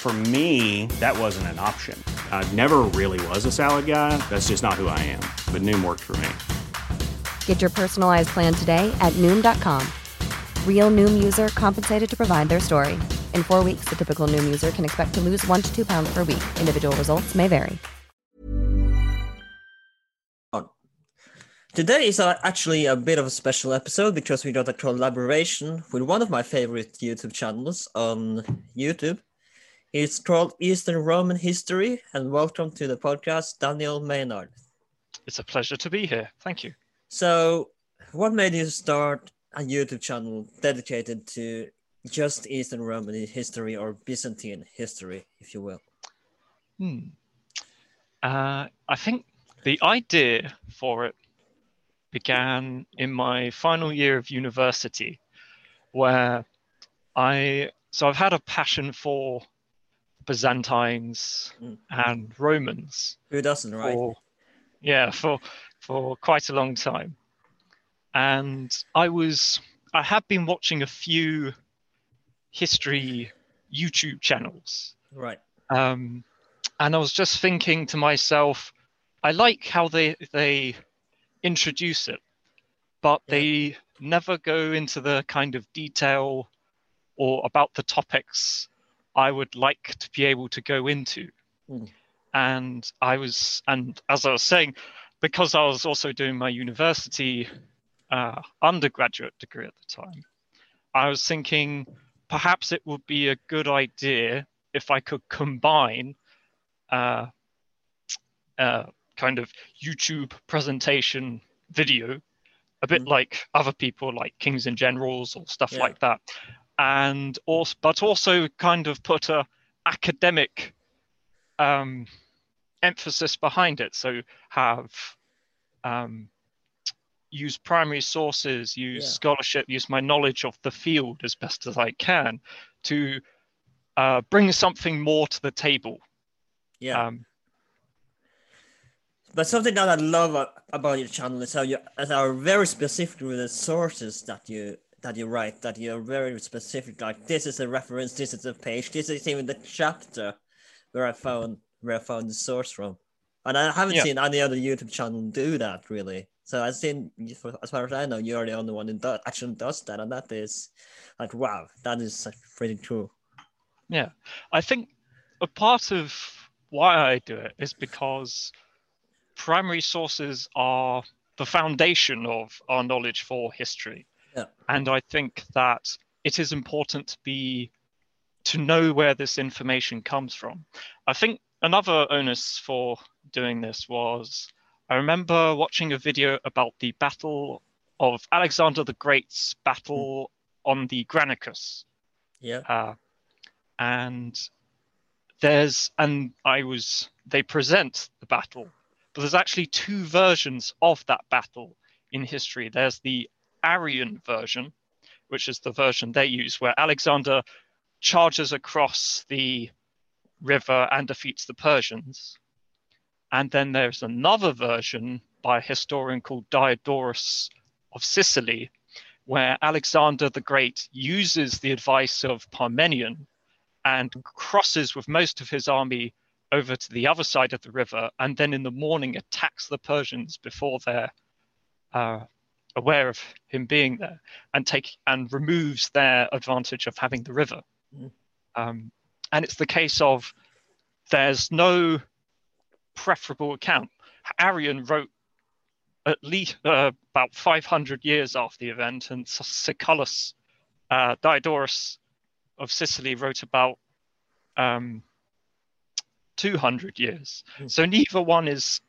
For me, that wasn't an option. I never really was a salad guy. That's just not who I am. But Noom worked for me. Get your personalized plan today at Noom.com. Real Noom user compensated to provide their story. In four weeks, the typical Noom user can expect to lose one to two pounds per week. Individual results may vary. Today is uh, actually a bit of a special episode because we got a collaboration with one of my favorite YouTube channels on YouTube. It's called Eastern Roman History, and welcome to the podcast, Daniel Maynard. It's a pleasure to be here. Thank you. So, what made you start a YouTube channel dedicated to just Eastern Roman history or Byzantine history, if you will? Hmm. Uh, I think the idea for it began in my final year of university, where I so I've had a passion for Byzantines Mm. and Romans. Who doesn't, right? For, yeah, for for quite a long time, and I was I have been watching a few history YouTube channels, Right. um, and I was just thinking to myself, I like how they they introduce it, but Yeah. they never go into the kind of detail or about the topics I would like to be able to go into. Mm. And I was, and as I was saying, because I was also doing my university uh, undergraduate degree at the time, I was thinking perhaps it would be a good idea if I could combine uh, uh, kind of YouTube presentation video, a bit Mhm. like other people like Kings and Generals or stuff Yeah. like that, and also but also kind of put a academic um, emphasis behind it. So have um, use primary sources, use Yeah. scholarship, use my knowledge of the field as best as I can to uh, bring something more to the table. Yeah. Um, But something that I love about your channel is how you are very specific with the sources that you that you write. That you're very specific. Like this is a reference. This is a page. This is even the chapter where I found where I found the source from. And I haven't Yeah. seen any other YouTube channel do that really. So I've seen, as far as I know, you're the only one who does, actually does that, and that is like wow, that is pretty cool. Yeah, I think a part of why I do it is because primary sources are the foundation of our knowledge for history. Yeah. And I think that it is important to be to know where this information comes from. I think another onus for doing this was I remember watching a video about the battle of Alexander the Great's battle on the Granicus Yeah. uh, and there's and I was they present the battle, but there's actually two versions of that battle in history. There's the Arrian version, which is the version they use, where Alexander charges across the river and defeats the Persians. And then there's another version by a historian called Diodorus of Sicily, where Alexander the Great uses the advice of Parmenion and crosses with most of his army over to the other side of the river, and then in the morning attacks the Persians before they're uh, aware of him being there, and take and removes their advantage of having the river. Mm. Um, and it's the case of there's no preferable account. Arrian wrote at least uh, about 500 years after the event, and Siculus, uh, Diodorus of Sicily, wrote about um, 200 years. Mm. So neither one is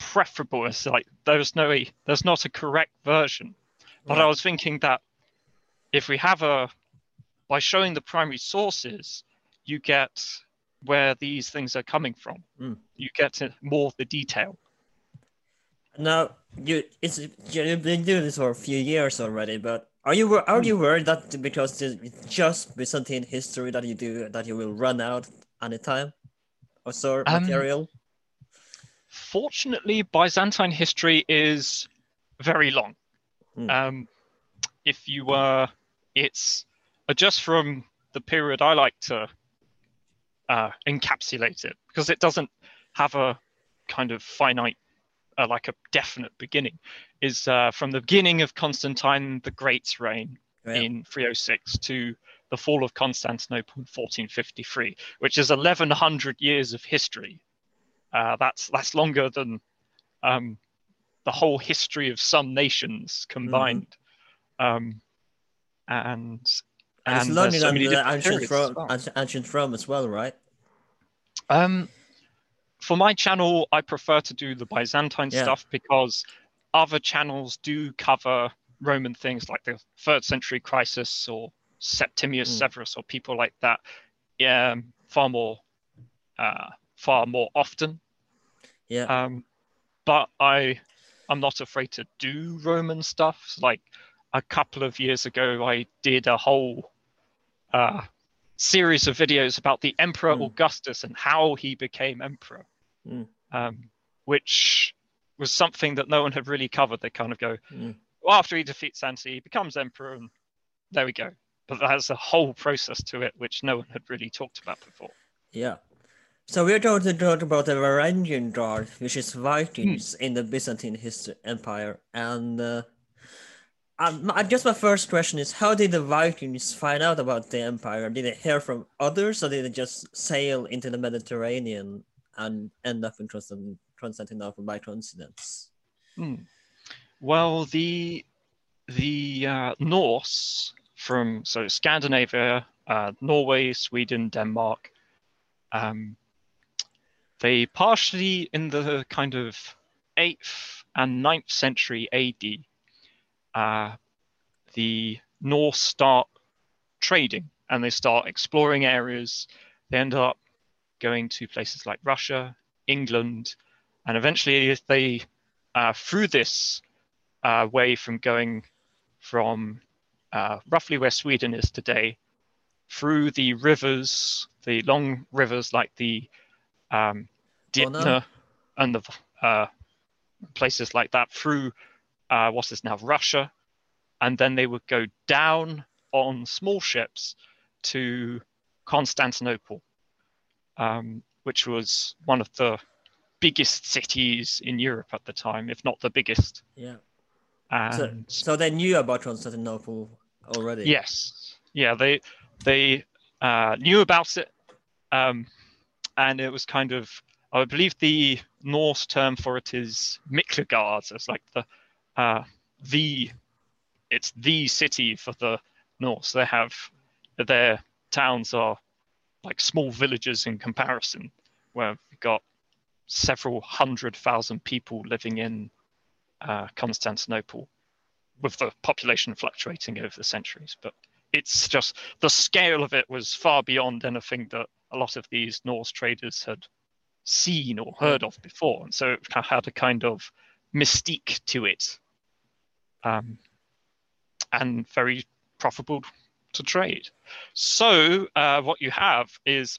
preferable. It's like there's no there's not a correct version. But I was thinking that if we have a by showing the primary sources, you get where these things are coming from. Mm. You get more of the detail. Now you it's you've been doing this for a few years already, but are you are you worried that because it's just Byzantine history that you do that you will run out anytime of sort Um, material? Fortunately, Byzantine history is very long. Hmm. Um, if you were, it's uh, just from the period I like to uh, encapsulate it because it doesn't have a kind of finite, uh, like a definite beginning. Is uh, from the beginning of Constantine the Great's reign Yeah. in 306 to the fall of Constantinople in 1453, which is 1100 years of history. Uh, that's that's longer than um, the whole history of some nations combined. Um, and And it's longer so than the ancient Rome, well. ancient- ancient Rome as well, right? Um, for my channel, I prefer to do the Byzantine Yeah. stuff because other channels do cover Roman things like the third century crisis or Septimius Mm. Severus or people like that. Um, far more, uh, far more often. Yeah. Um, but I, I'm not afraid to do Roman stuff. Like a couple of years ago, I did a whole uh, series of videos about the Emperor Mm. Augustus and how he became emperor, Mm. um, which was something that no one had really covered. They kind of go, Mm. well, after he defeats Santi, he becomes emperor, and there we go. But there's a whole process to it which no one had really talked about before. Yeah. So we're going to talk about the Varangian Guard, which is Vikings Hmm. in the Byzantine history empire. And uh, um, I guess my first question is, how did the Vikings find out about the empire? Did they hear from others, or did they just sail into the Mediterranean and end up in Constantinople by coincidence? Hmm. Well, the the uh, Norse from so Scandinavia, uh, Norway, Sweden, Denmark, um, they partially in the kind of eighth and 9th century AD, uh, the Norse start trading and they start exploring areas. They end up going to places like Russia, England, and eventually they uh, through this uh, way from going from uh, roughly where Sweden is today, through the rivers, the long rivers like the um? Dnipro and the uh, places like that, through uh, what is now Russia, and then they would go down on small ships to Constantinople, um, which was one of the biggest cities in Europe at the time, if not the biggest. Yeah. And So, so they knew about Constantinople already. yes, yeah, they they uh, knew about it, um, and it was kind of I believe the Norse term for it is Miklagard. It's like the uh, the it's the city for the Norse. They have their towns are like small villages in comparison, where we've got several hundred thousand people living in uh, Constantinople, with the population fluctuating over the centuries. But it's just the scale of it was far beyond anything that a lot of these Norse traders had seen or heard of before, and so it had a kind of mystique to it, um, and very profitable to trade. So uh, what you have is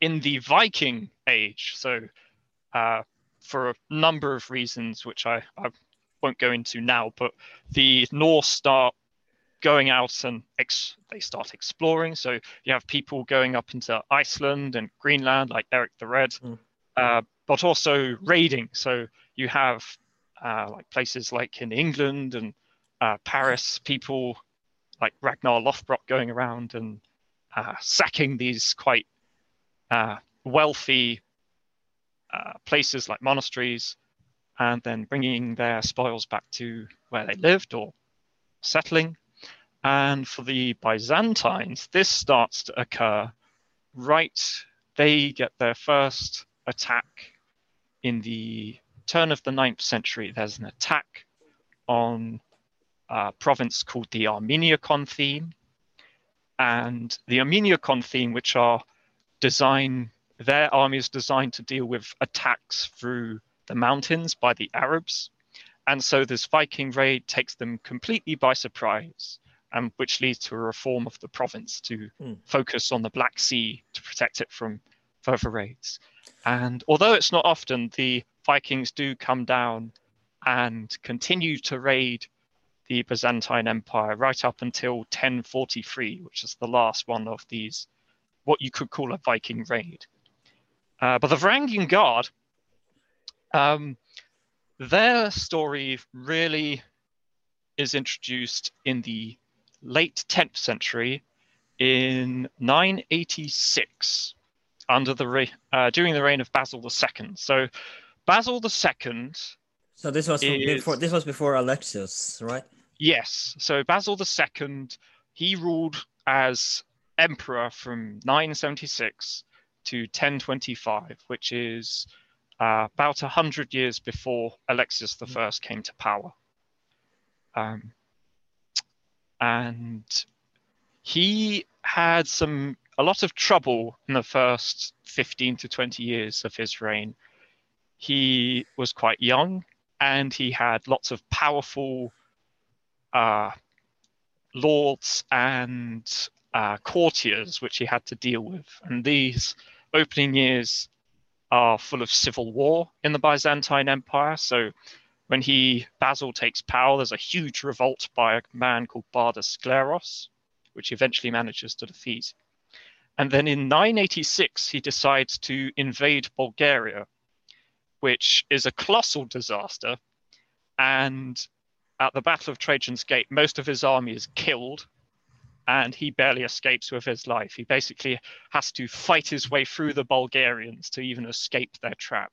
in the Viking age. So uh, for a number of reasons, which I, I won't go into now, but the Norse start going out and ex- they start exploring. So you have people going up into Iceland and Greenland, like Eric the Red, Mm. uh, but also raiding. So you have uh, like places like in England and uh, Paris, people like Ragnar Lothbrok going around and uh, sacking these quite uh, wealthy uh, places like monasteries and then bringing their spoils back to where they lived or settling. And for the Byzantines, this starts to occur right, they get their first attack in the turn of the ninth century. There's an attack on a province called the Armenia Theme. And the Armenia Theme, which are design their army is designed to deal with attacks through the mountains by the Arabs. And so this Viking raid takes them completely by surprise, and which leads to a reform of the province to Hmm. focus on the Black Sea to protect it from further raids. And although it's not often, the Vikings do come down and continue to raid the Byzantine Empire right up until 1043, which is the last one of these, what you could call a Viking raid. Uh, but the Varangian Guard, um, their story really is introduced in the late 10th century in 986 under the re- uh, during the reign of Basil II. So Basil II So this was Is- before this was before Alexius, right? Yes. So Basil II, he ruled as emperor from 976 to 1025, which is uh, about 100 years before Alexius I came to power. Um, and he had some a lot of trouble in the first 15 to 20 years of his reign. He was quite young and he had lots of powerful uh, lords and uh, courtiers which he had to deal with. And these opening years are full of civil war in the Byzantine Empire. So when he Basil takes power, there's a huge revolt by a man called Bardas Skleros, which he eventually manages to defeat. And then in 986, he decides to invade Bulgaria, which is a colossal disaster. And at the Battle of Trajan's Gate, most of his army is killed, and he barely escapes with his life. He basically has to fight his way through the Bulgarians to even escape their trap.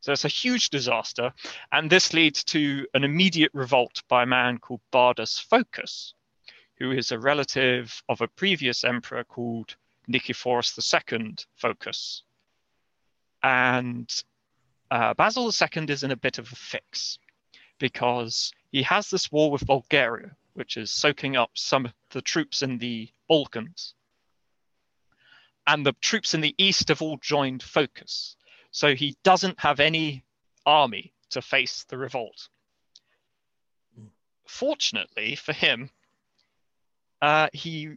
So it's a huge disaster, and this leads to an immediate revolt by a man called Bardas Phocas, who is a relative of a previous emperor called Nicephorus II Phocas. And uh, Basil II is in a bit of a fix because he has this war with Bulgaria, which is soaking up some of the troops in the Balkans. And the troops in the east have all joined Phocas. So he doesn't have any army to face the revolt. Fortunately for him, uh, he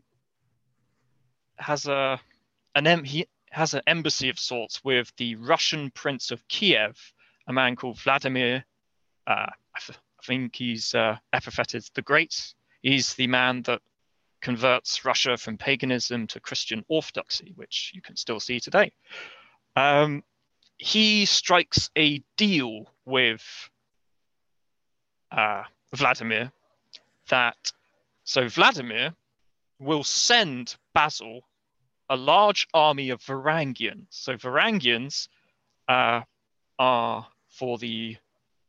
has a an em- he has an embassy of sorts with the Russian Prince of Kiev, a man called Vladimir uh, I, think he's uh, the Great. He's the man that converts Russia from paganism to Christian orthodoxy, which you can still see today. Um, he strikes a deal with uh, Vladimir that so Vladimir will send Basil a large army of Varangians. So Varangians uh, are for the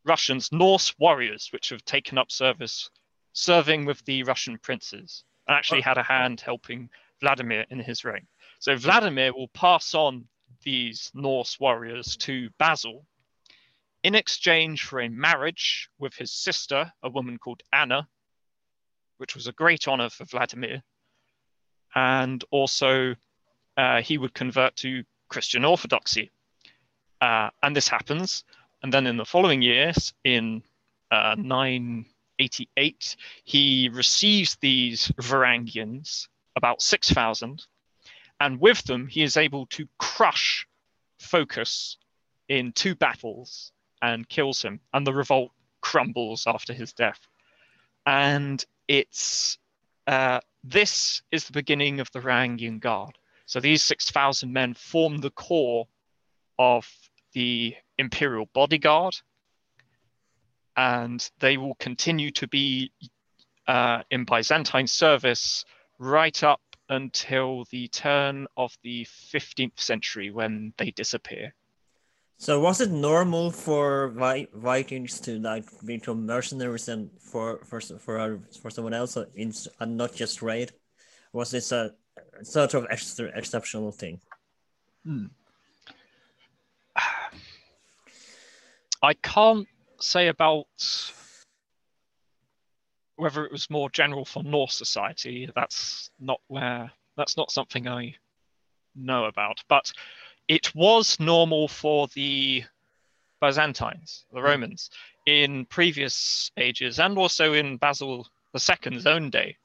Russians Norse warriors, which have taken up service serving with the Russian princes and actually had a hand helping Vladimir in his reign. So Vladimir will pass on these Norse warriors to Basil in exchange for a marriage with his sister, a woman called Anna, which was a great honor for Vladimir. And also, uh, he would convert to Christian Orthodoxy. Uh, and this happens. And then in the following years, in uh, 988, he receives these Varangians, about 6,000. And with them, he is able to crush Phocas in two battles and kills him. And the revolt crumbles after his death. And it's uh, this is the beginning of the Varangian Guard. So these 6,000 men form the core of the imperial bodyguard, and they will continue to be uh, in Byzantine service right up until the turn of the 15th century when they disappear. So was it normal for Vi- Vikings to like become mercenaries and for for for uh, for someone else uh, in, and not just raid? Was this a sort of extra, exceptional thing? I can't say about whether it was more general for Norse society. That's not where. That's not something I know about. But it was normal for the Byzantines, the Romans, in previous ages, and also in Basil II's own day.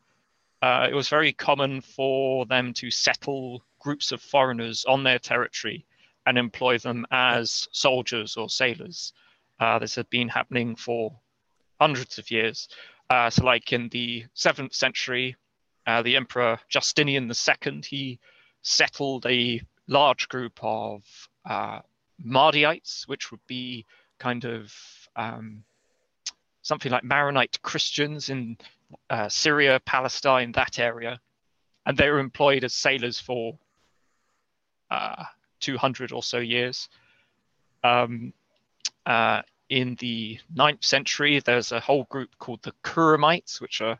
Uh, it was very common for them to settle groups of foreigners on their territory and employ them as soldiers or sailors. Uh, this had been happening for hundreds of years. Uh, so, like in the seventh century, uh, the Emperor Justinian II he settled a large group of uh, Mardaites, which would be kind of um, something like Maronite Christians in uh, Syria, Palestine, that area, and they were employed as sailors for uh, 200 or so years. Um, uh, in the 9th century, there's a whole group called the Khurramites, which are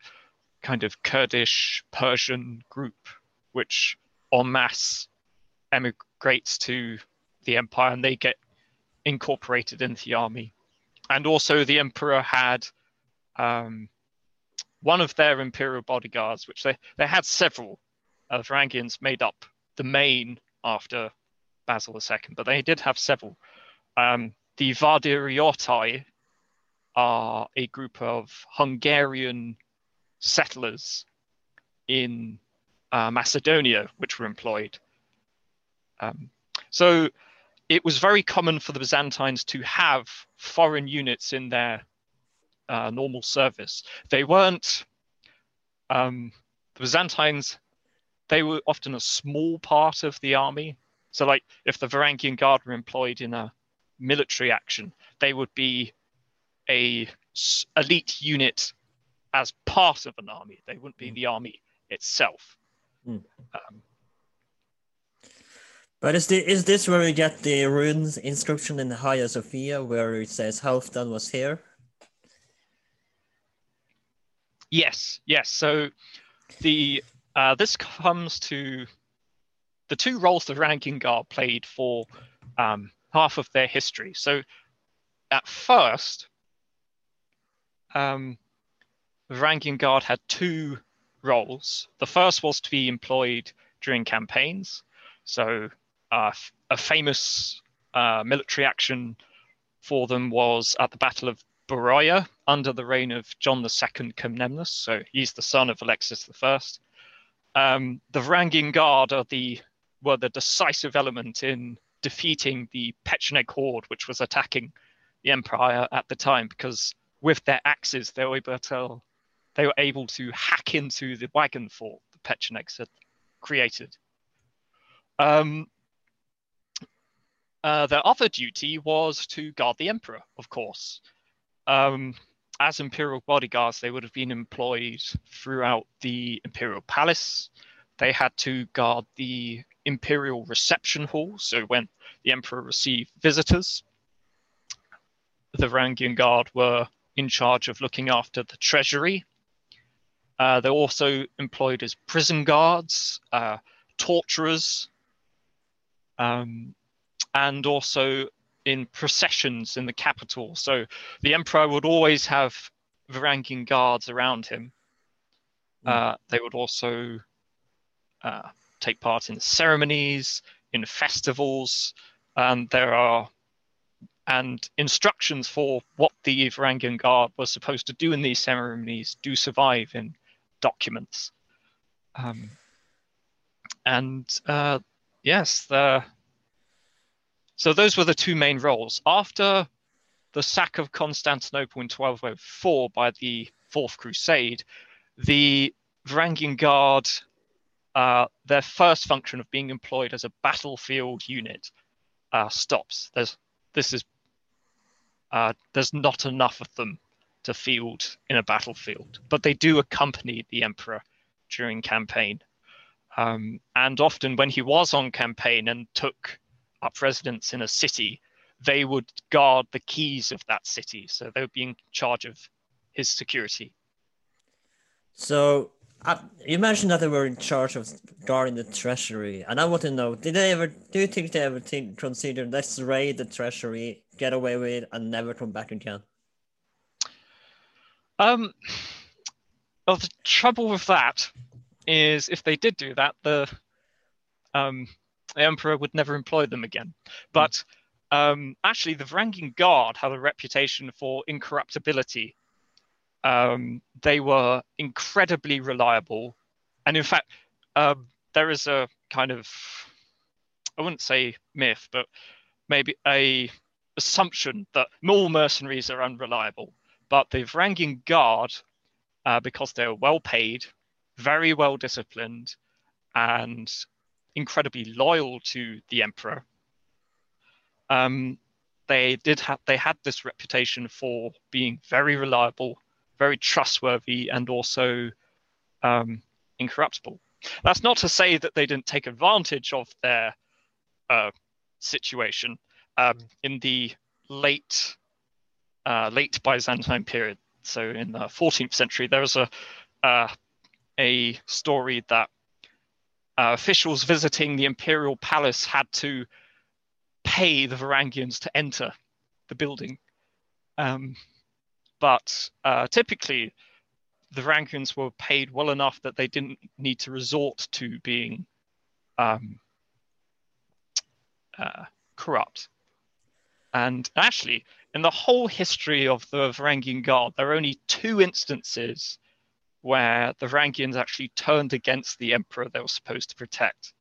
kind of Kurdish Persian group, which en masse emigrates to the empire and they get incorporated into the army. And also, the emperor had um, one of their imperial bodyguards, which they, they had several of Varangians made up the main after Basil II, but they did have several. Um, the Vardariotai are a group of Hungarian settlers in uh, Macedonia, which were employed. Um, so it was very common for the Byzantines to have foreign units in their uh, normal service. They weren't, um, the Byzantines, they were often a small part of the army. So, like, if the Varangian Guard were employed in a military action, they would be a elite unit as part of an army. They wouldn't be hmm. the army itself. Mm. Um, but is, the, is this where we get the runes inscription in the Hagia Sophia where it says Halfdan was here? Yes, yes. So the uh, this comes to the two roles the Varangian Guard played for um, half of their history. So at first, um, the Varangian Guard had two roles. The first was to be employed during campaigns. So uh, a famous uh, military action for them was at the Battle of Beroia under the reign of John II Comnenus. So he's the son of Alexis I. Um, the Varangian Guard are the were the decisive element in defeating the Pecheneg horde, which was attacking the empire at the time, because with their axes they were able to they were able to hack into the wagon fort the Pechenegs had created. Um, uh, their other duty was to guard the emperor, of course. Um, as imperial bodyguards, they would have been employed throughout the imperial palace. They had to guard the imperial reception hall, so when the emperor received visitors, the Varangian Guard were in charge of looking after the treasury. Uh, they're also employed as prison guards, uh, torturers, um, and also in processions in the capital. So the emperor would always have Varangian guards around him. Mm. Uh, they would also uh, take part in ceremonies, in festivals, and there are and instructions for what the Varangian guard was supposed to do in these ceremonies do survive in documents. Um, and uh, yes, the so those were the two main roles. After the sack of Constantinople in 1204 by the Fourth Crusade, the Varangian Guard, uh, their first function of being employed as a battlefield unit, uh, stops. There's this is uh, there's not enough of them to field in a battlefield, but they do accompany the emperor during campaign. Um, and often, when he was on campaign and took up residence in a city, they would guard the keys of that city. So they would be in charge of his security. So you mentioned that they were in charge of guarding the treasury, and I want to know: Did they ever? Do you think they ever think, consider let's raid the treasury, get away with it, and never come back again? Um, well, the trouble with that is if they did do that, the um, the emperor would never employ them again. But um, actually, the Varangian Guard had a reputation for incorruptibility. Um, they were incredibly reliable, and in fact, um, there is a kind of I wouldn't say myth, but maybe a assumption that all mercenaries are unreliable. But the Varangian Guard, uh, because they're well paid, very well disciplined, and incredibly loyal to the emperor, um, they did have they had this reputation for being very reliable, very trustworthy, and also um, incorruptible. That's not to say that they didn't take advantage of their uh, situation um, in the late uh, late Byzantine period. So in the 14th century, there was a uh, a story that uh, officials visiting the imperial palace had to pay the Varangians to enter the building. Um, but uh, typically, the Varangians were paid well enough that they didn't need to resort to being um, uh, corrupt. And actually, in the whole history of the Varangian Guard, there are only two instances where the Varangians actually turned against the emperor they were supposed to protect.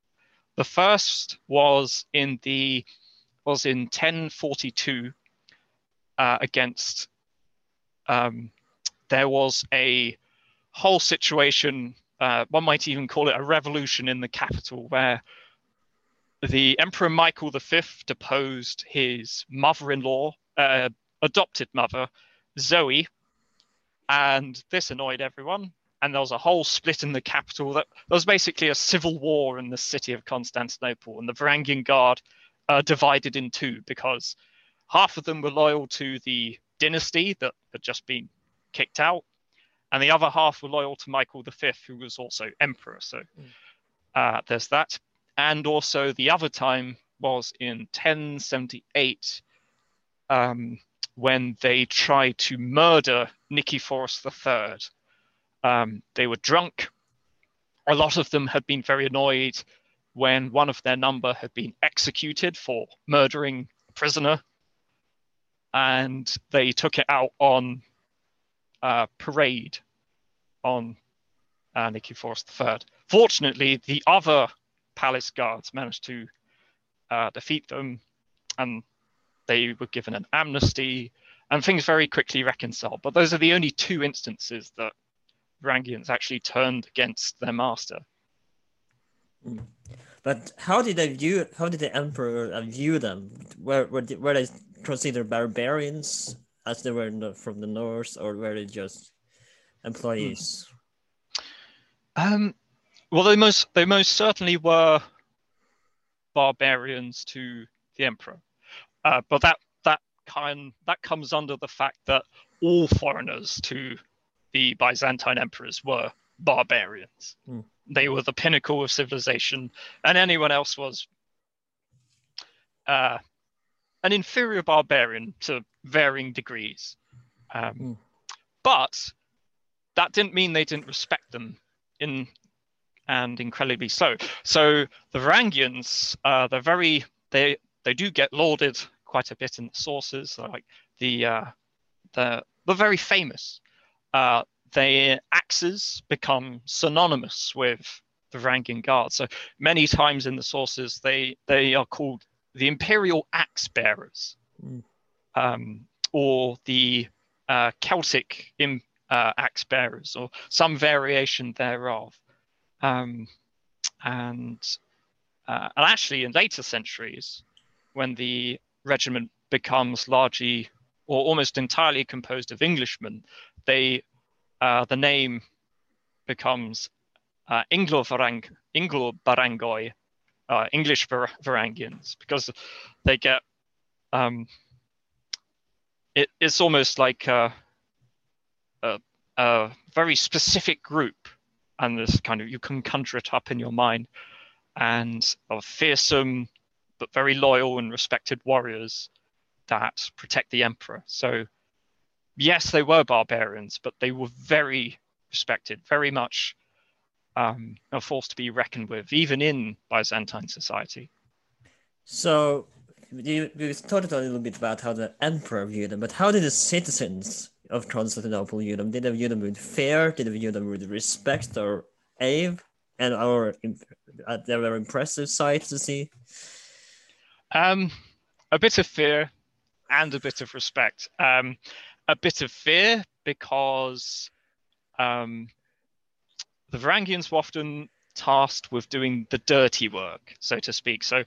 The first was in the was in 1042 uh, against. Um, there was a whole situation. Uh, one might even call it a revolution in the capital, where the Emperor Michael V deposed his mother-in-law, uh, adopted mother, Zoe, and this annoyed everyone. And there was a whole split in the capital. That there was basically a civil war in the city of Constantinople, and the Varangian Guard uh, divided in two because half of them were loyal to the dynasty that had just been kicked out, and the other half were loyal to Michael V, who was also emperor. So uh, there's that. And also the other time was in 1078 um, when they tried to murder Nicephorus III. Um, they were drunk. A lot of them had been very annoyed when one of their number had been executed for murdering a prisoner. And they took it out on a parade on uh, Nicephorus III. Fortunately, the other palace guards managed to uh, defeat them and they were given an amnesty and things very quickly reconciled. But those are the only two instances that Varangians actually turned against their master. Mm. But how did they view? How did the emperor view them? Were were were they considered barbarians as they were the, from the north, or were they just employees? Um, well, they most they most certainly were barbarians to the emperor, uh, but that that kind that comes under the fact that all foreigners to the Byzantine emperors were barbarians. Mm. They were the pinnacle of civilization, and anyone else was uh, an inferior barbarian to varying degrees. Um, mm. But that didn't mean they didn't respect them in and incredibly so. So the Varangians, uh, they're very they they do get lauded quite a bit in the sources. Like the uh, the they're very famous. Uh, their axes become synonymous with the Varangian Guard. So many times in the sources, they they are called the Imperial Axe Bearers, mm. um, or the uh, Celtic in, uh, Axe Bearers, or some variation thereof. Um, and uh, and actually, in later centuries, when the regiment becomes largely or almost entirely composed of Englishmen, they uh, the name becomes uh, Inglo-Varang, Inglo-Barangoi, uh, English Varangians, because they get um, it, it's almost like a, a, a, very specific group, and this kind of you can conjure it up in your mind, and of fearsome but very loyal and respected warriors that protect the emperor. So yes, they were barbarians, but they were very respected, very much um, a force to be reckoned with, even in Byzantine society. So you, you talked a little bit about how the emperor viewed them, but how did the citizens of Constantinople view them? Did they view them with fear? Did they view them with respect or awe? And our uh, they were impressive sights to see. Um, a bit of fear and a bit of respect. Um, a bit of fear because um, the Varangians were often tasked with doing the dirty work, so to speak. So,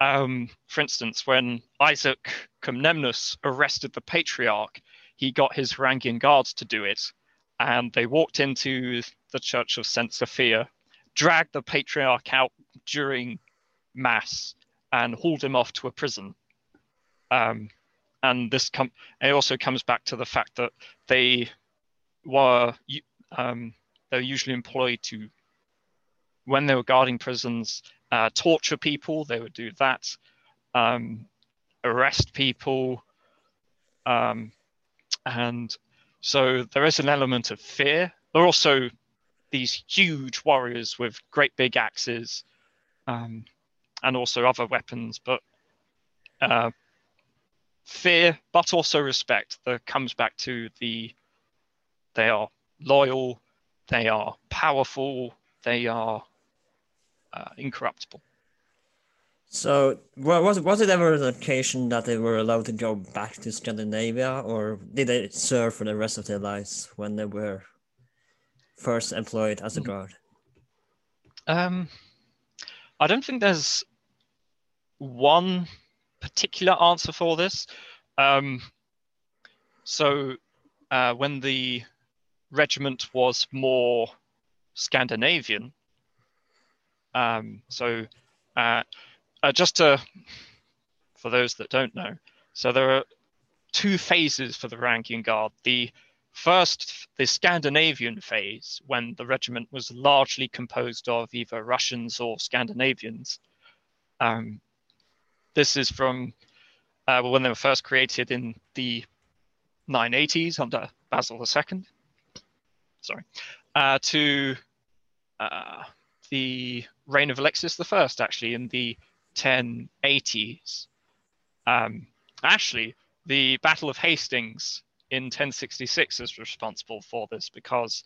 um, for instance, when Isaac Comnenus arrested the patriarch, he got his Varangian guards to do it, and they walked into the church of St. Sophia, dragged the patriarch out during mass, and hauled him off to a prison. Um, and this com- it also comes back to the fact that they were um, they're usually employed to when they were guarding prisons uh, torture people they would do that um, arrest people um, and so there is an element of fear. There are also these huge warriors with great big axes um, and also other weapons but uh, fear but also respect that comes back to the they are loyal they are powerful they are uh, incorruptible so was was it ever an occasion that they were allowed to go back to Scandinavia, or did they serve for the rest of their lives when they were first employed as a Hmm. guard? Um, I don't think there's one particular answer for this. Um, so, uh, when the regiment was more Scandinavian, um, so uh, uh, just to, for those that don't know, so there are two phases for the Varangian Guard. The first, the Scandinavian phase, when the regiment was largely composed of either Russians or Scandinavians. Um, this is from uh, when they were first created in the 980s under Basil II. Sorry, uh, to uh, the reign of Alexius I, actually, in the 1080s. Um, actually, the Battle of Hastings in 1066 is responsible for this because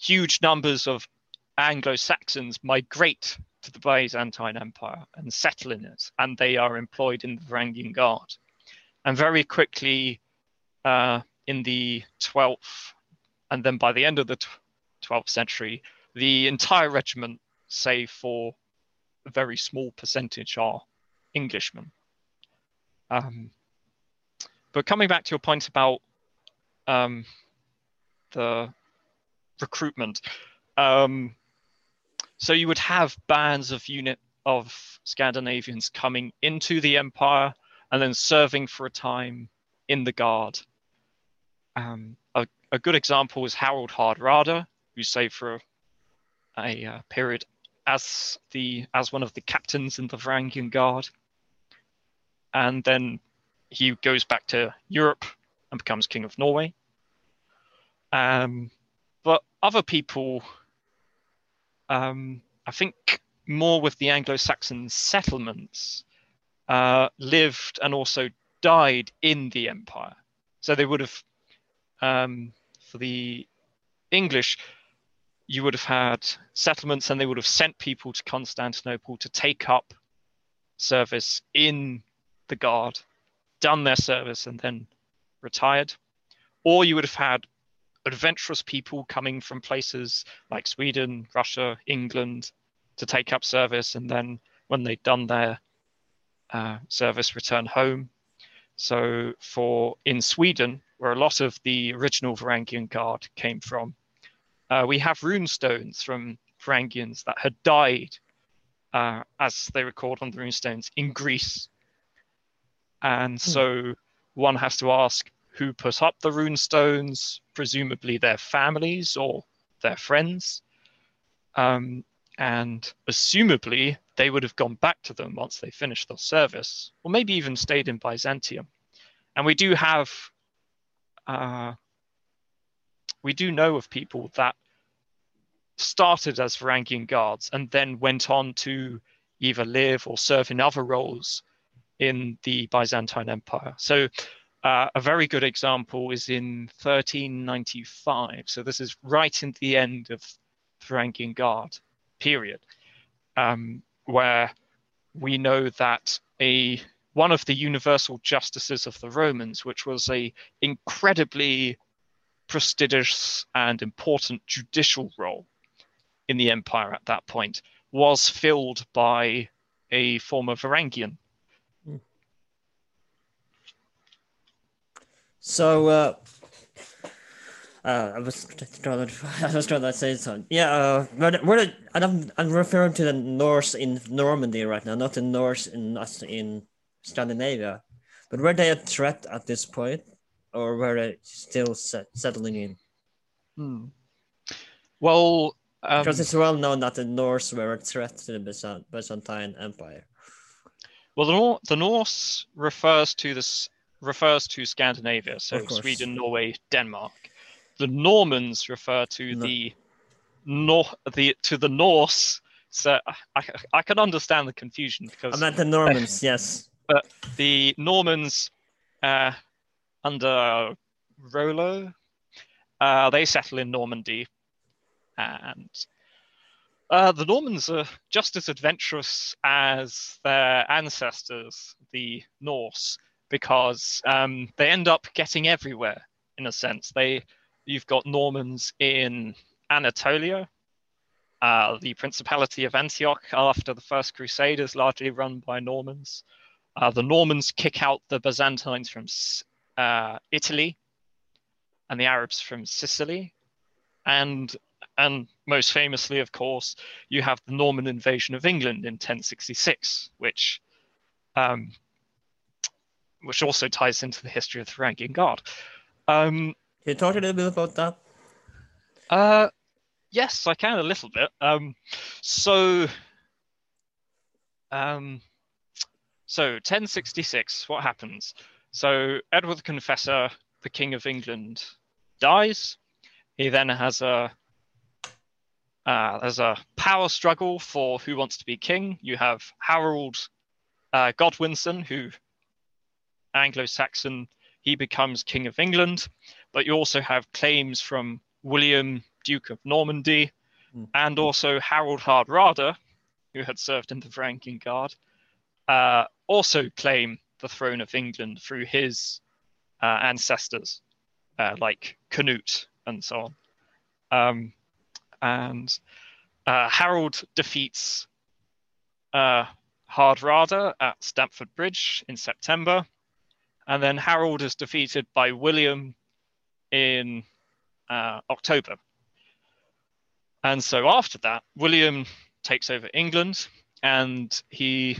huge numbers of Anglo Saxons migrate to the Byzantine Empire and settle in it, and they are employed in the Varangian Guard. And very quickly, uh, in the 12th, and then by the end of the 12th century, the entire regiment, save for a very small percentage, are Englishmen. Um, but coming back to your point about um, the recruitment, um, so you would have bands of unit of Scandinavians coming into the empire and then serving for a time in the guard. Um, a, good example is Harold Hardrada, who saved for a, a uh, period as the as one of the captains in the Varangian Guard, and then he goes back to Europe and becomes king of Norway. Um, but other people, um, I think, more with the Anglo-Saxon settlements, uh, lived and also died in the empire. So they would have, um, for the English, you would have had settlements and they would have sent people to Constantinople to take up service in the guard, done their service, and then retired. Or you would have had adventurous people coming from places like Sweden, Russia, England to take up service, and then when they'd done their uh, service, return home. So, for in Sweden, where a lot of the original Varangian Guard came from, uh, we have rune stones from Varangians that had died, uh, as they record on the rune stones, in Greece. And so one has to ask who put up the rune stones, presumably their families or their friends. Um, and assumably they would have gone back to them once they finished their service, or maybe even stayed in Byzantium. And we do have, uh, we do know of people that started as Varangian guards and then went on to either live or serve in other roles in the Byzantine Empire. So, uh, a very good example is in 1395. So, this is right in the end of Varangian Guard period, um, where we know that a one of the universal justices of the Romans, which was a incredibly prestigious and important judicial role in the empire at that point, was filled by a former Varangian. So, uh, uh, I was trying to, I was trying to say something. Yeah, uh, but where I'm, I'm referring to the Norse in Normandy right now, not the Norse in us in Scandinavia. But were they a threat at this point, or were they still set, settling in? Hmm. Well, um, because it's well known that the Norse were a threat to the Byzantine Empire. Well, the, Nor- the Norse refers to this refers to Scandinavia, so Sweden, Norway, Denmark. The Normans refer to no. the nor the to the Norse. So I, I can understand the confusion because I meant the Normans, yes. But the Normans uh, under Rollo, uh, they settle in Normandy, and uh, the Normans are just as adventurous as their ancestors, the Norse, because um, they end up getting everywhere in a sense. They, you've got Normans in Anatolia, uh, the Principality of Antioch after the First Crusade is largely run by Normans. Uh, the Normans kick out the Byzantines from uh, Italy and the Arabs from Sicily. And and most famously, of course, you have the Norman invasion of England in 1066, which um, which also ties into the history of the Varangian Guard. Um, can you talk a little bit about that? Uh, yes, I can a little bit. Um, so, um, so 1066, what happens? So Edward the Confessor, the King of England, dies. He then has a uh, there's a power struggle for who wants to be king. You have Harold uh, Godwinson, who Anglo-Saxon, he becomes king of England. But you also have claims from William, Duke of Normandy, mm. and also Harold Hardrada, who had served in the Varangian Guard, uh, also claim the throne of England through his uh, ancestors, uh, like Canute and so on. Um, and uh, Harold defeats uh, Hardrada at Stamford Bridge in September, and then Harold is defeated by William in uh, October. And so after that, William takes over England, and he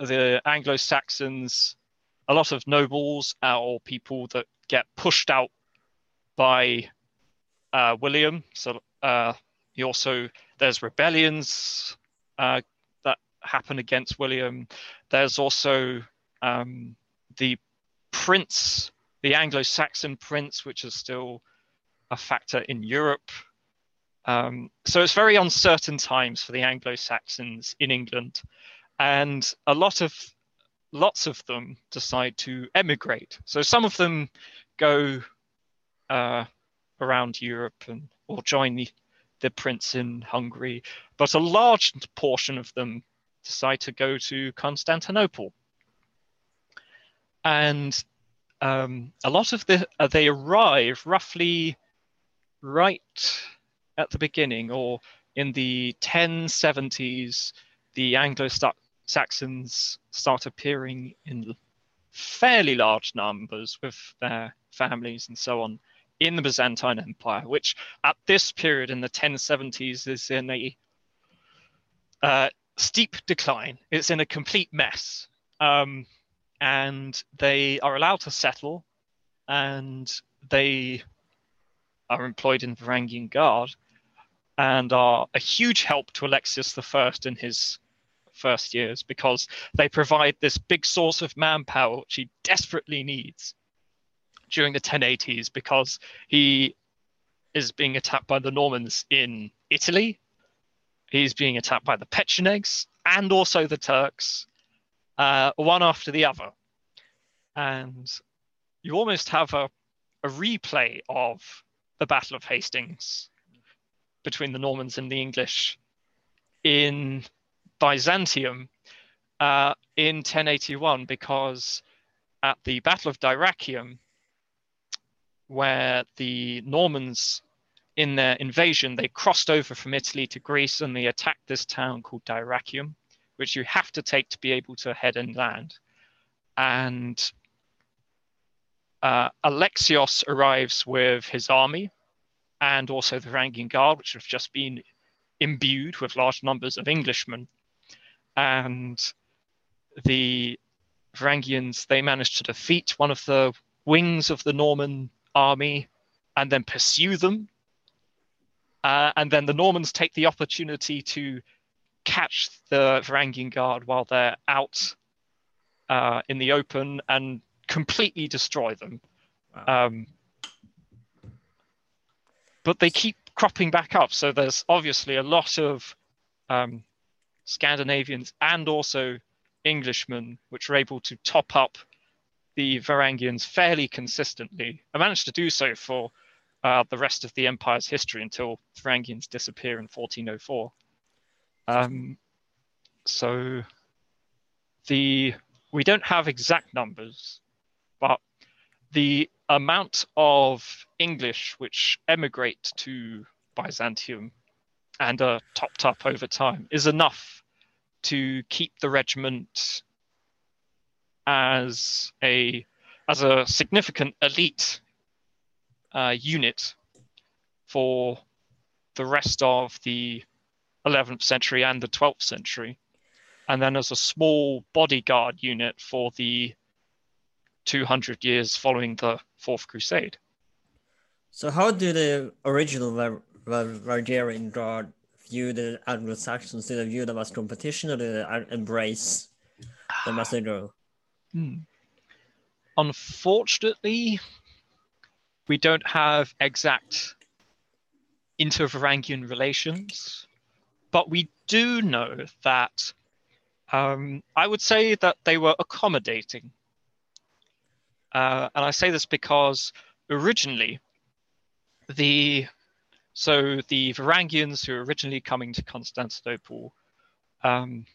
the Anglo Saxons, a lot of nobles or people that get pushed out by uh, William. So uh, he also there's rebellions uh, that happen against William. There's also um, the prince, the Anglo-Saxon prince, which is still a factor in Europe. Um, so it's very uncertain times for the Anglo-Saxons in England and a lot of lots of them decide to emigrate. So some of them go uh, around Europe and or join the, the prince in Hungary, but a large portion of them decide to go to Constantinople. And um, a lot of the uh, they arrive roughly right at the beginning or in the 1070s the anglo Saxons start appearing in fairly large numbers with their families and so on in the Byzantine Empire, which at this period in the 1070s is in a uh, steep decline. It's in a complete mess. Um, and they are allowed to settle and they are employed in the Varangian Guard and are a huge help to Alexius I in his first years because they provide this big source of manpower which he desperately needs during the 1080s because he is being attacked by the Normans in Italy. He's being attacked by the Pechenegs and also the Turks, uh, one after the other. And you almost have a, a replay of the Battle of Hastings between the Normans and the English in Byzantium uh, in 1081 because at the Battle of Dyrrhachium, where the Normans in their invasion they crossed over from Italy to Greece and they attacked this town called Dyrrhachium, which you have to take to be able to head inland. And uh, Alexios arrives with his army and also the Varangian Guard, which have just been imbued with large numbers of Englishmen. And the Varangians, they managed to defeat one of the wings of the Norman army and then pursue them. Uh, and then the Normans take the opportunity to catch the Varangian Guard while they're out uh, in the open and completely destroy them. Wow. Um, but they keep cropping back up. So there's obviously a lot of um, Scandinavians and also Englishmen which were able to top up the Varangians fairly consistently. I managed to do so for uh, the rest of the empire's history until Varangians disappear in 1404. Um, so the we don't have exact numbers, but the amount of English which emigrate to Byzantium and are topped up over time is enough to keep the regiment as a as a significant elite uh, unit for the rest of the 11th century and the 12th century, and then as a small bodyguard unit for the 200 years following the Fourth Crusade. So, how do the original Valyrian Guard view the Anglo-Saxons? Did they view them as competition, or embrace them as? Hmm. Unfortunately, we don't have exact inter-Varangian relations, but we do know that um, I would say that they were accommodating uh, and I say this because originally, the so the Varangians who were originally coming to Constantinople, um,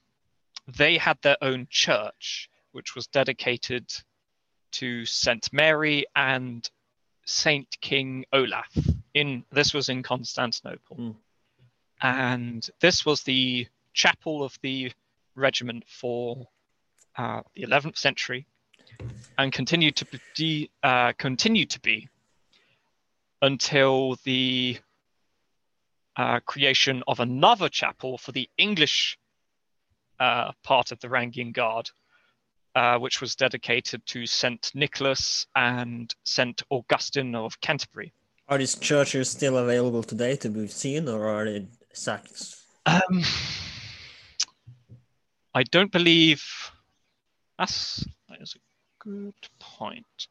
they had their own church, which was dedicated to Saint Mary and Saint King Olaf. In this was in Constantinople, mm. and this was the chapel of the regiment for uh, the 11th century and continued to be uh, continue to be until the uh, creation of another chapel for the English uh, part of the Varangian Guard, uh, which was dedicated to Saint Nicholas and Saint Augustine of Canterbury. Are these churches still available today to be seen, or are they sacked? Um, I don't believe that's that is a good point.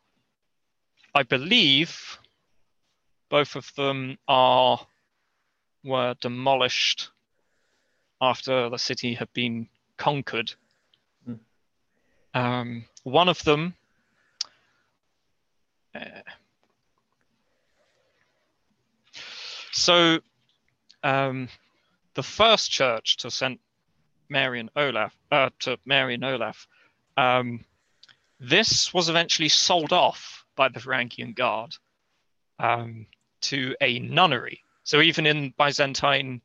I believe both of them are were demolished after the city had been conquered. Mm. Um, one of them. Uh, so, um, the first church to Saint Mary and Olaf, uh, to Mary and Olaf, um, this was eventually sold off by the Varangian Guard um, to a nunnery. So even in Byzantine,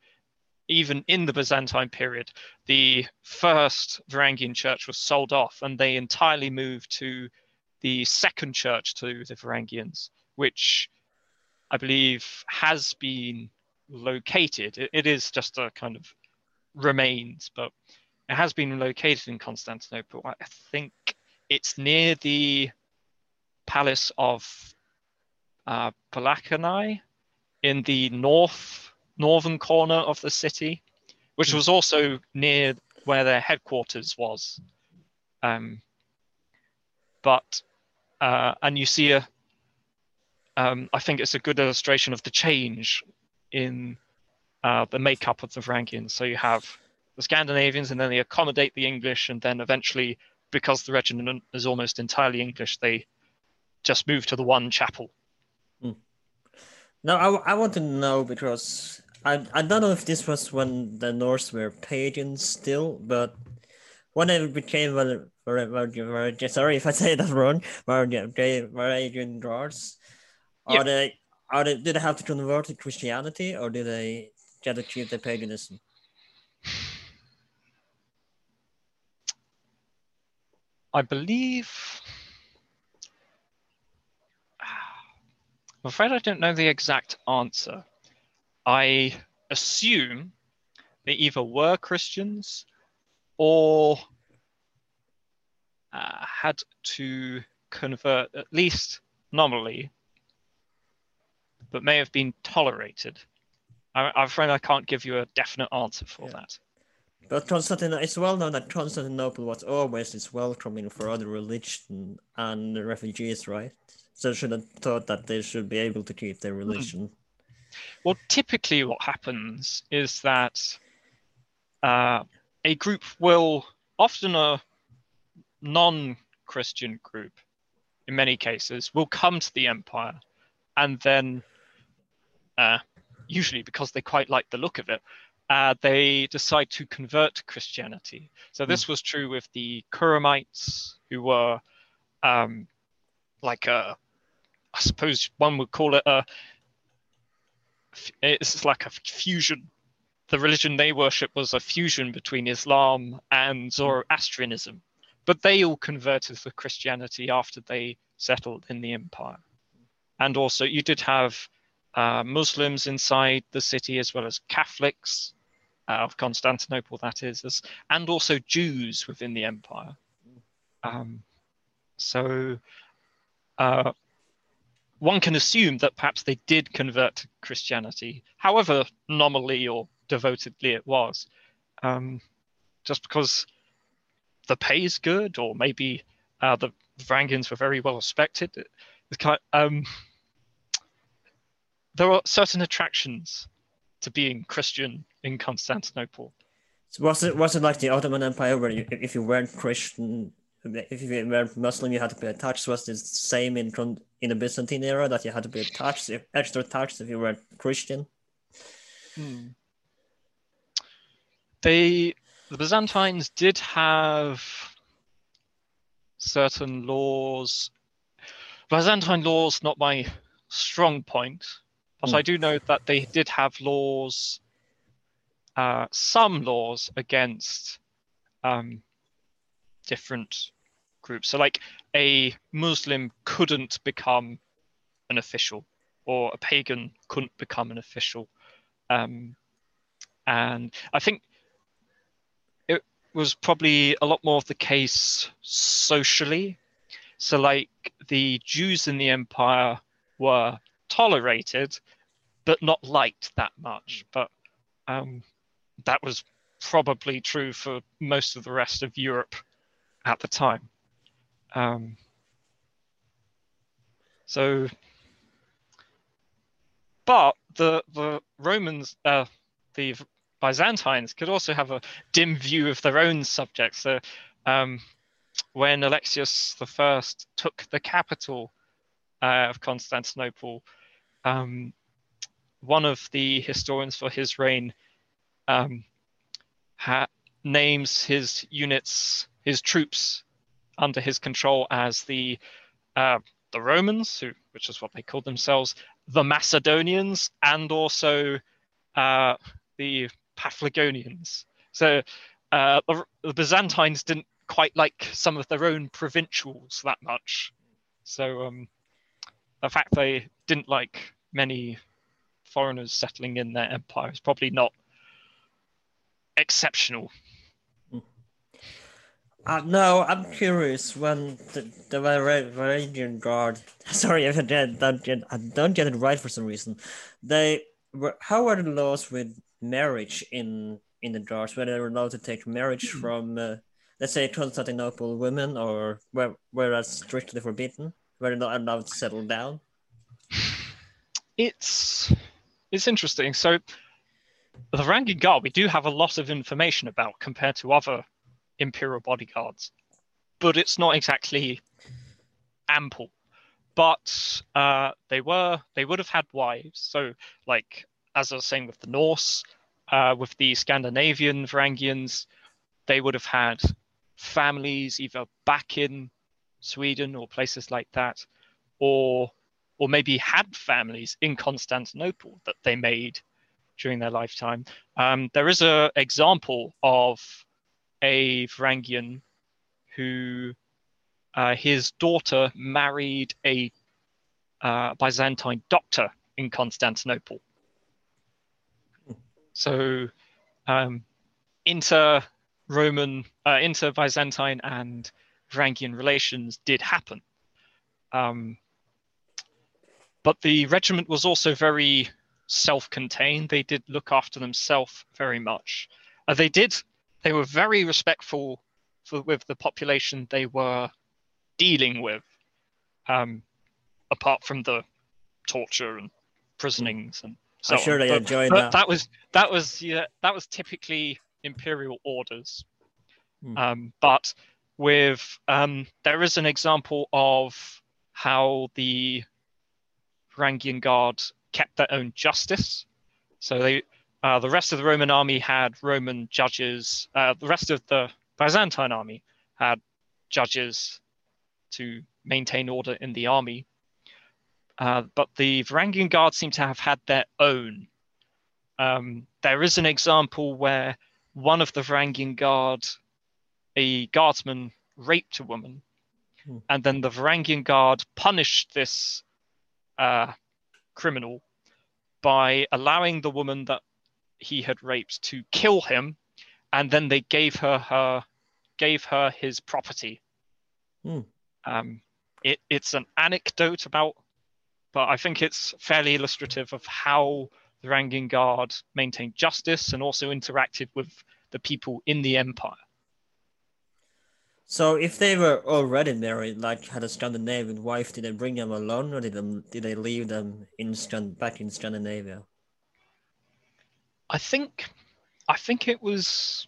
even in the Byzantine period, the first Varangian church was sold off, and they entirely moved to the second church to the Varangians, which I believe has been located. it, it is just a kind of remains, but it has been located in Constantinople. I think it's near the palace of uh, Palatinai in the north northern corner of the city, which was also near where their headquarters was. Um, but uh, and you see a um, I think it's a good illustration of the change in uh, the makeup of the Varangians. So you have the Scandinavians, and then they accommodate the English, and then eventually, because the regiment is almost entirely English, they just move to the one chapel. Now, I, I want to know because I, I don't know if this was when the Norse were pagans still, but when they became sorry if I say that wrong, Varangian guards, are Yeah. they are they did they have to convert to Christianity or did they get to keep the paganism? I believe. I'm afraid I don't know the exact answer. I assume they either were Christians or uh, had to convert, at least nominally, but may have been tolerated. I, I'm afraid I can't give you a definite answer for Yeah. that. But Constantinople, it's well known that Constantinople was always this welcoming for other religion and refugees, right? So should have thought that they should be able to keep their religion. Well, typically, what happens is that uh, a group will, often a non Christian group, in many cases, will come to the empire and then, uh, usually because they quite like the look of it, uh, they decide to convert to Christianity. So, this was true with the Khurramites, who were um, like a, I suppose one would call it a it's like a fusion. The religion they worship was a fusion between Islam and Zoroastrianism, but they all converted to Christianity after they settled in the empire. And also, you did have uh, Muslims inside the city as well as Catholics uh, of Constantinople, that is, and also Jews within the empire. Um, so, uh, one can assume that perhaps they did convert to Christianity, however nominally or devotedly it was, um, just because the pay is good, or maybe uh, the Varangians were very well respected. Kind um, there are certain attractions to being Christian in Constantinople. So was it was it like the Ottoman Empire where you, if you weren't Christian, if you weren't Muslim, you had to pay a tax? Was the same in in the Byzantine era that you had to be taxed, if, extra tax if you weren't Christian? They the Byzantines did have certain laws. Byzantine laws not my strong point, but Hmm. I do know that they did have laws, uh, some laws against um, different groups. So, like a Muslim couldn't become an official, or a pagan couldn't become an official. Um, and I think it was probably a lot more of the case socially. So, like the Jews in the empire were tolerated, but not liked that much. But um, that was probably true for most of the rest of Europe at the time. Um, so, but the the Romans, uh, the Byzantines could also have a dim view of their own subjects. So, um, when Alexius I took the capital uh, of Constantinople, um, one of the historians for his reign um, ha- names his units, his troops under his control as the uh, the Romans, who, which is what they called themselves, the Macedonians, and also uh, the Paphlagonians. So uh, the, the Byzantines didn't quite like some of their own provincials that much. So um, the fact they didn't like many foreigners settling in their empire is probably not exceptional. Uh, no, I'm curious when the, the Var- Varangian Guard. Sorry if I did, don't get, I don't get it right for some reason. They were how are the laws with marriage in in the guards? Whether they were allowed to take marriage from, uh, let's say, Constantinople women, or were were that strictly forbidden? Were they not allowed to settle down? it's it's interesting. So the Varangian Guard, we do have a lot of information about compared to other Imperial bodyguards, but it's not exactly ample. But uh, they were they would have had wives. So like as I was saying with the Norse, uh, with the Scandinavian Varangians, they would have had families either back in Sweden or places like that, or or maybe had families in Constantinople that they made during their lifetime. Um, there is a example of a Varangian who uh, his daughter married a uh, Byzantine doctor in Constantinople. So, um, inter Roman, uh, inter Byzantine and Varangian relations did happen. Um, but the regiment was also very self-contained. They did look after themselves very much. Uh, they did. They were very respectful for, with the population they were dealing with. Um, apart from the torture and prisonings and so I'm sure on. they But- enjoyed that. that was that was yeah that was typically imperial orders. Hmm. Um, but with um, there is an example of how the Varangian Guard kept their own justice. So they uh, the rest of the Roman army had Roman judges. Uh, the rest of the Byzantine army had judges to maintain order in the army. Uh, but the Varangian Guard seem to have had their own. Um, there is an example where one of the Varangian Guard, a guardsman, raped a woman, Hmm. and then the Varangian Guard punished this uh, criminal by allowing the woman that he had raped to kill him, and then they gave her her gave her his property. Hmm. Um, it, it's an anecdote about, but I think it's fairly illustrative of how the Varangian Guard maintained justice and also interacted with the people in the empire. So if they were already married, like had a Scandinavian wife, did they bring them along, or did them did they leave them in back in Scandinavia? I think, I think it was.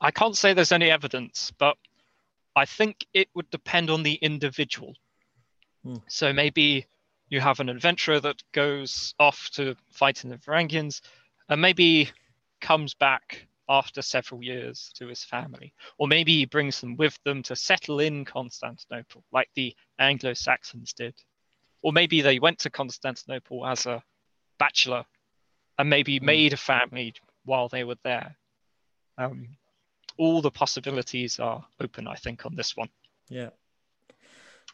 I can't say there's any evidence, but I think it would depend on the individual. Hmm. So maybe you have an adventurer that goes off to fight in the Varangians, and maybe comes back after several years to his family, or maybe he brings them with them to settle in Constantinople, like the Anglo-Saxons did, or maybe they went to Constantinople as a bachelor and maybe Hmm. made a family while they were there. Um, all the possibilities are open, I think, on this one. Yeah.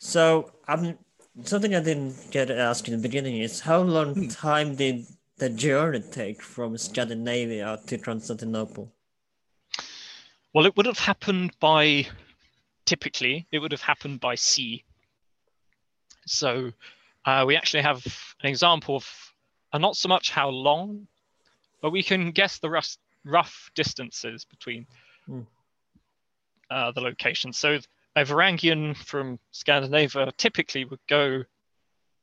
So um, something I didn't get asked in the beginning is how long time did the journey take from Scandinavia to Constantinople? Well, it would have happened by, typically, it would have happened by sea. So uh, we actually have an example of uh, not so much how long, but we can guess the rough, rough distances between Hmm. uh, the locations. So a Varangian from Scandinavia typically would go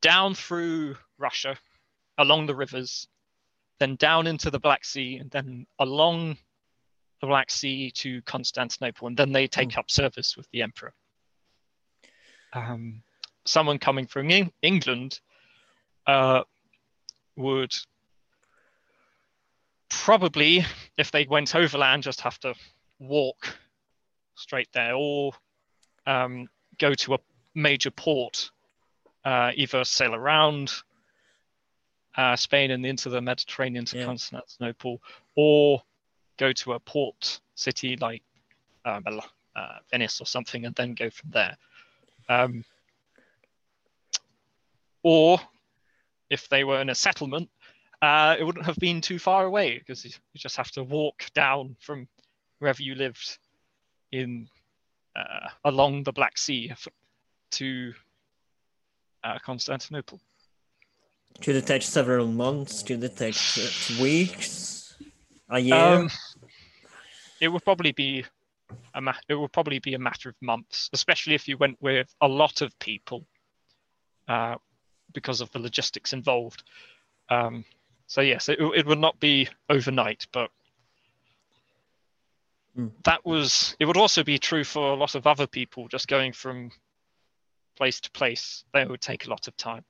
down through Russia, along the rivers, then down into the Black Sea, and then along the Black Sea to Constantinople, and then they take up service with the emperor. Um, someone coming from Eng- England uh, would probably, if they went overland, just have to walk straight there, or um, go to a major port, uh, either sail around uh, Spain and into the Mediterranean to Yeah. Constantinople, or go to a port city like Mil- uh, Venice or something, and then go from there. Um, or if they were in a settlement, uh, it wouldn't have been too far away because you you just have to walk down from wherever you lived in uh, along the Black Sea to uh, Constantinople. Could it take several months? Could it take weeks? A year? Um, it would probably be a ma- it would probably be a matter of months, especially if you went with a lot of people. Uh, because of the logistics involved. Um, so yes, it, it would not be overnight, but Mm. that was. It would also be true for a lot of other people just going from place to place. They would take a lot of time.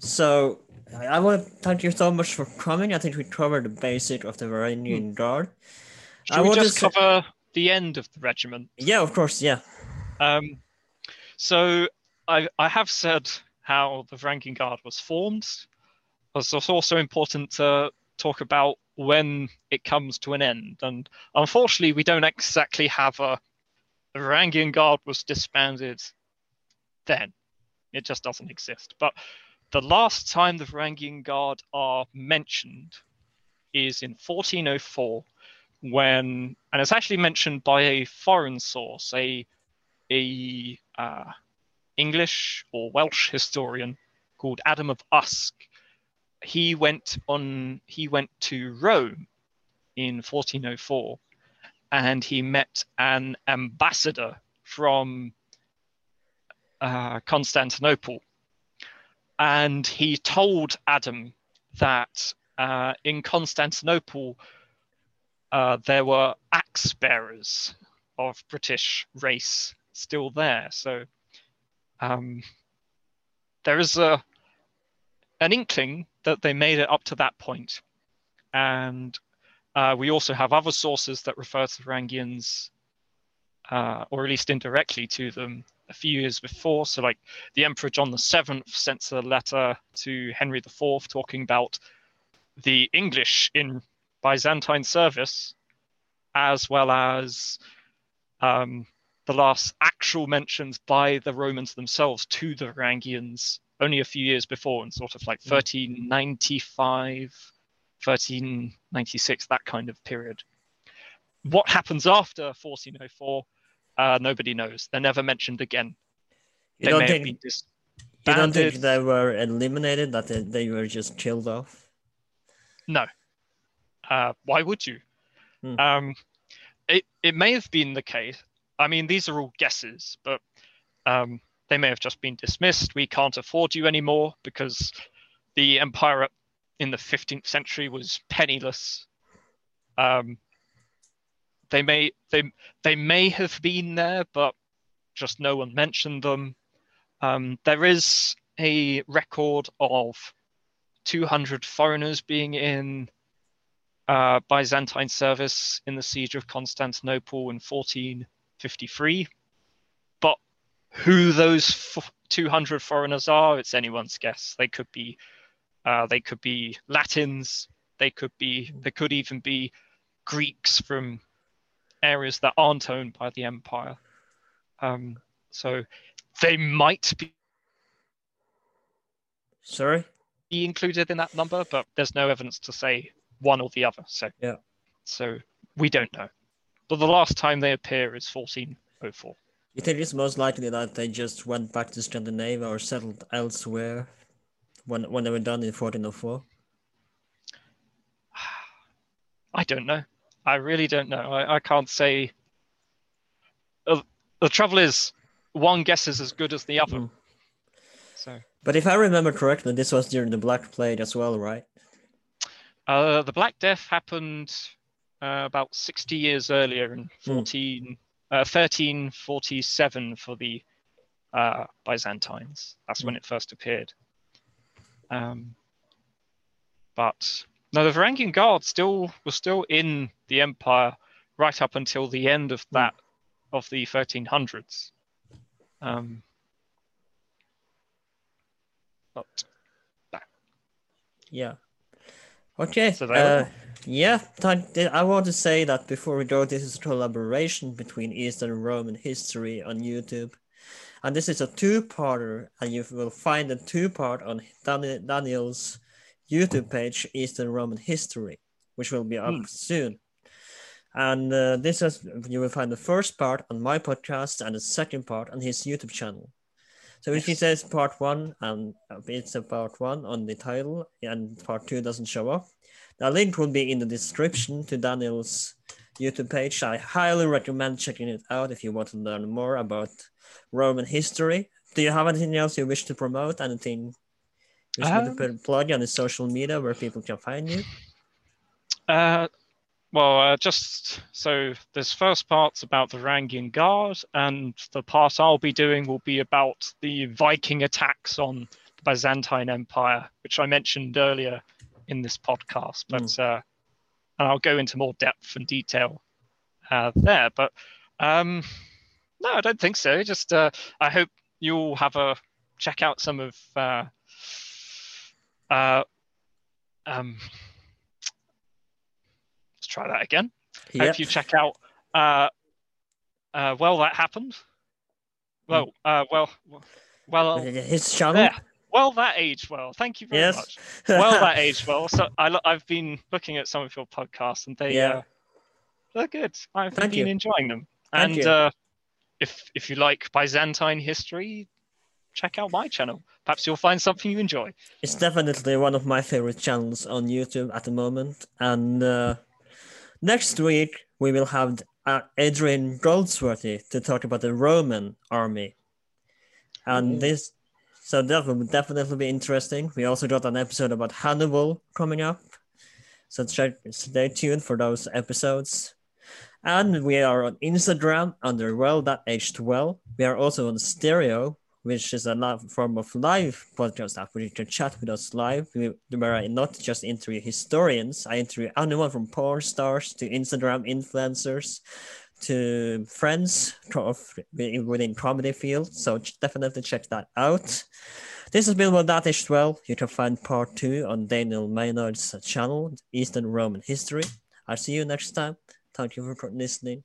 So I want to thank you so much for coming. I think we covered the basic of the Varangian Guard. Should I we just say- cover the end of the regiment? Yeah, of course. Yeah. Um, so I, I have said how the Varangian Guard was formed. It's also important to talk about when it comes to an end. And unfortunately, we don't exactly have a the Varangian Guard was disbanded then. It just doesn't exist. But the last time the Varangian Guard are mentioned is in 1404 when, and it's actually mentioned by a foreign source, a a uh, English or Welsh historian called Adam of Usk. He went on. He went to Rome in 1404, and he met an ambassador from uh, Constantinople, and he told Adam that uh, in Constantinople uh, there were axe bearers of British race still there. So um, there is a an inkling that they made it up to that point, and uh, we also have other sources that refer to the Varangians, uh, or at least indirectly to them, a few years before. So, like the Emperor John VII sent a letter to Henry IV talking about the English in Byzantine service, as well as um, the last actual mentions by the Romans themselves to the Varangians only a few years before, in sort of like 1395, 1396, that kind of period. What happens after 1404, uh, nobody knows. They're never mentioned again. You they don't think you don't think they were eliminated? That they, they were just killed off? No. Uh, why would you? Hmm. Um, it it may have been the case. I mean, these are all guesses, but um, they may have just been dismissed. We can't afford you anymore because the empire in the 15th century was penniless. Um, they may they they may have been there, but just no one mentioned them. Um, there is a record of 200 foreigners being in uh, Byzantine service in the siege of Constantinople in 1453. But who those f- 200 foreigners are, it's anyone's guess. They could be, uh, they could be Latins. They could be, they could even be Greeks from areas that aren't owned by the empire. Um, so they might be Sorry? be included in that number, but there's no evidence to say one or the other. So Yeah. so we don't know. But the last time they appear is 1404. You think it's most likely that they just went back to Scandinavia or settled elsewhere when when they were done in 1404? I don't know. I really don't know. I, I can't say. Uh, the trouble is, one guess is as good as the other. Mm. So But if I remember correctly, this was during the Black Plague as well, right? uh, the Black Death happened uh, about 60 years earlier in 14, uh, 1347 for the uh, Byzantines. That's when it first appeared. Um, but now the Varangian Guard still was still in the empire right up until the end of that of the 1300s. Um, but Yeah. Okay. So uh, yeah, I want to say that before we go, this is a collaboration between Eastern Roman history on YouTube. And this is a two-parter, and you will find the two-part on Dan- Daniel's YouTube page, Eastern Roman History, which will be up soon. And uh, this is you will find the first part on my podcast and the second part on his YouTube channel. So if he says part one and it's a part one on the title and part two doesn't show up, the link will be in the description to Daniel's YouTube page. I highly recommend checking it out if you want to learn more about Roman history do you have anything else you wish to promote? Anything you wish Um, to put plug on the social media where people can find you? Uh, well, uh, just so this first part's about the Varangian Guard, and the part I'll be doing will be about the Viking attacks on the Byzantine Empire, which I mentioned earlier in this podcast. But uh, and I'll go into more depth and detail uh, there. But um, no, I don't think so. Just uh, I hope you'll have a check out some of uh, uh, um, try that again. Yep. Hope you check out. Uh, uh, well, that happened. Well, uh, well, well, His channel. there. Well, that aged well. Thank you very Yes. much. Well, that aged well. So I, I've been looking at some of your podcasts, and they Yeah. uh, they're good. I've Thank been you. enjoying them. Thank and. Uh, if if you like Byzantine history, check out my channel. Perhaps you'll find something you enjoy. It's definitely one of my favorite channels on YouTube at the moment. And uh, next week we will have uh, Adrian Goldsworthy to talk about the Roman army. And this, so that will definitely be interesting. We also got an episode about Hannibal coming up. So check, stay tuned for those episodes. And we are on Instagram under well that aged well. We are also on stereo, which is a live form of live podcast app where you can chat with us live. We, where I not just interview historians, I interview anyone from porn stars to Instagram influencers to friends within comedy field. So definitely check that out. This has been That Aged Well. You can find part two on Daniel Maynard's channel, Eastern Roman History. I'll see you next time. Thank you for listening.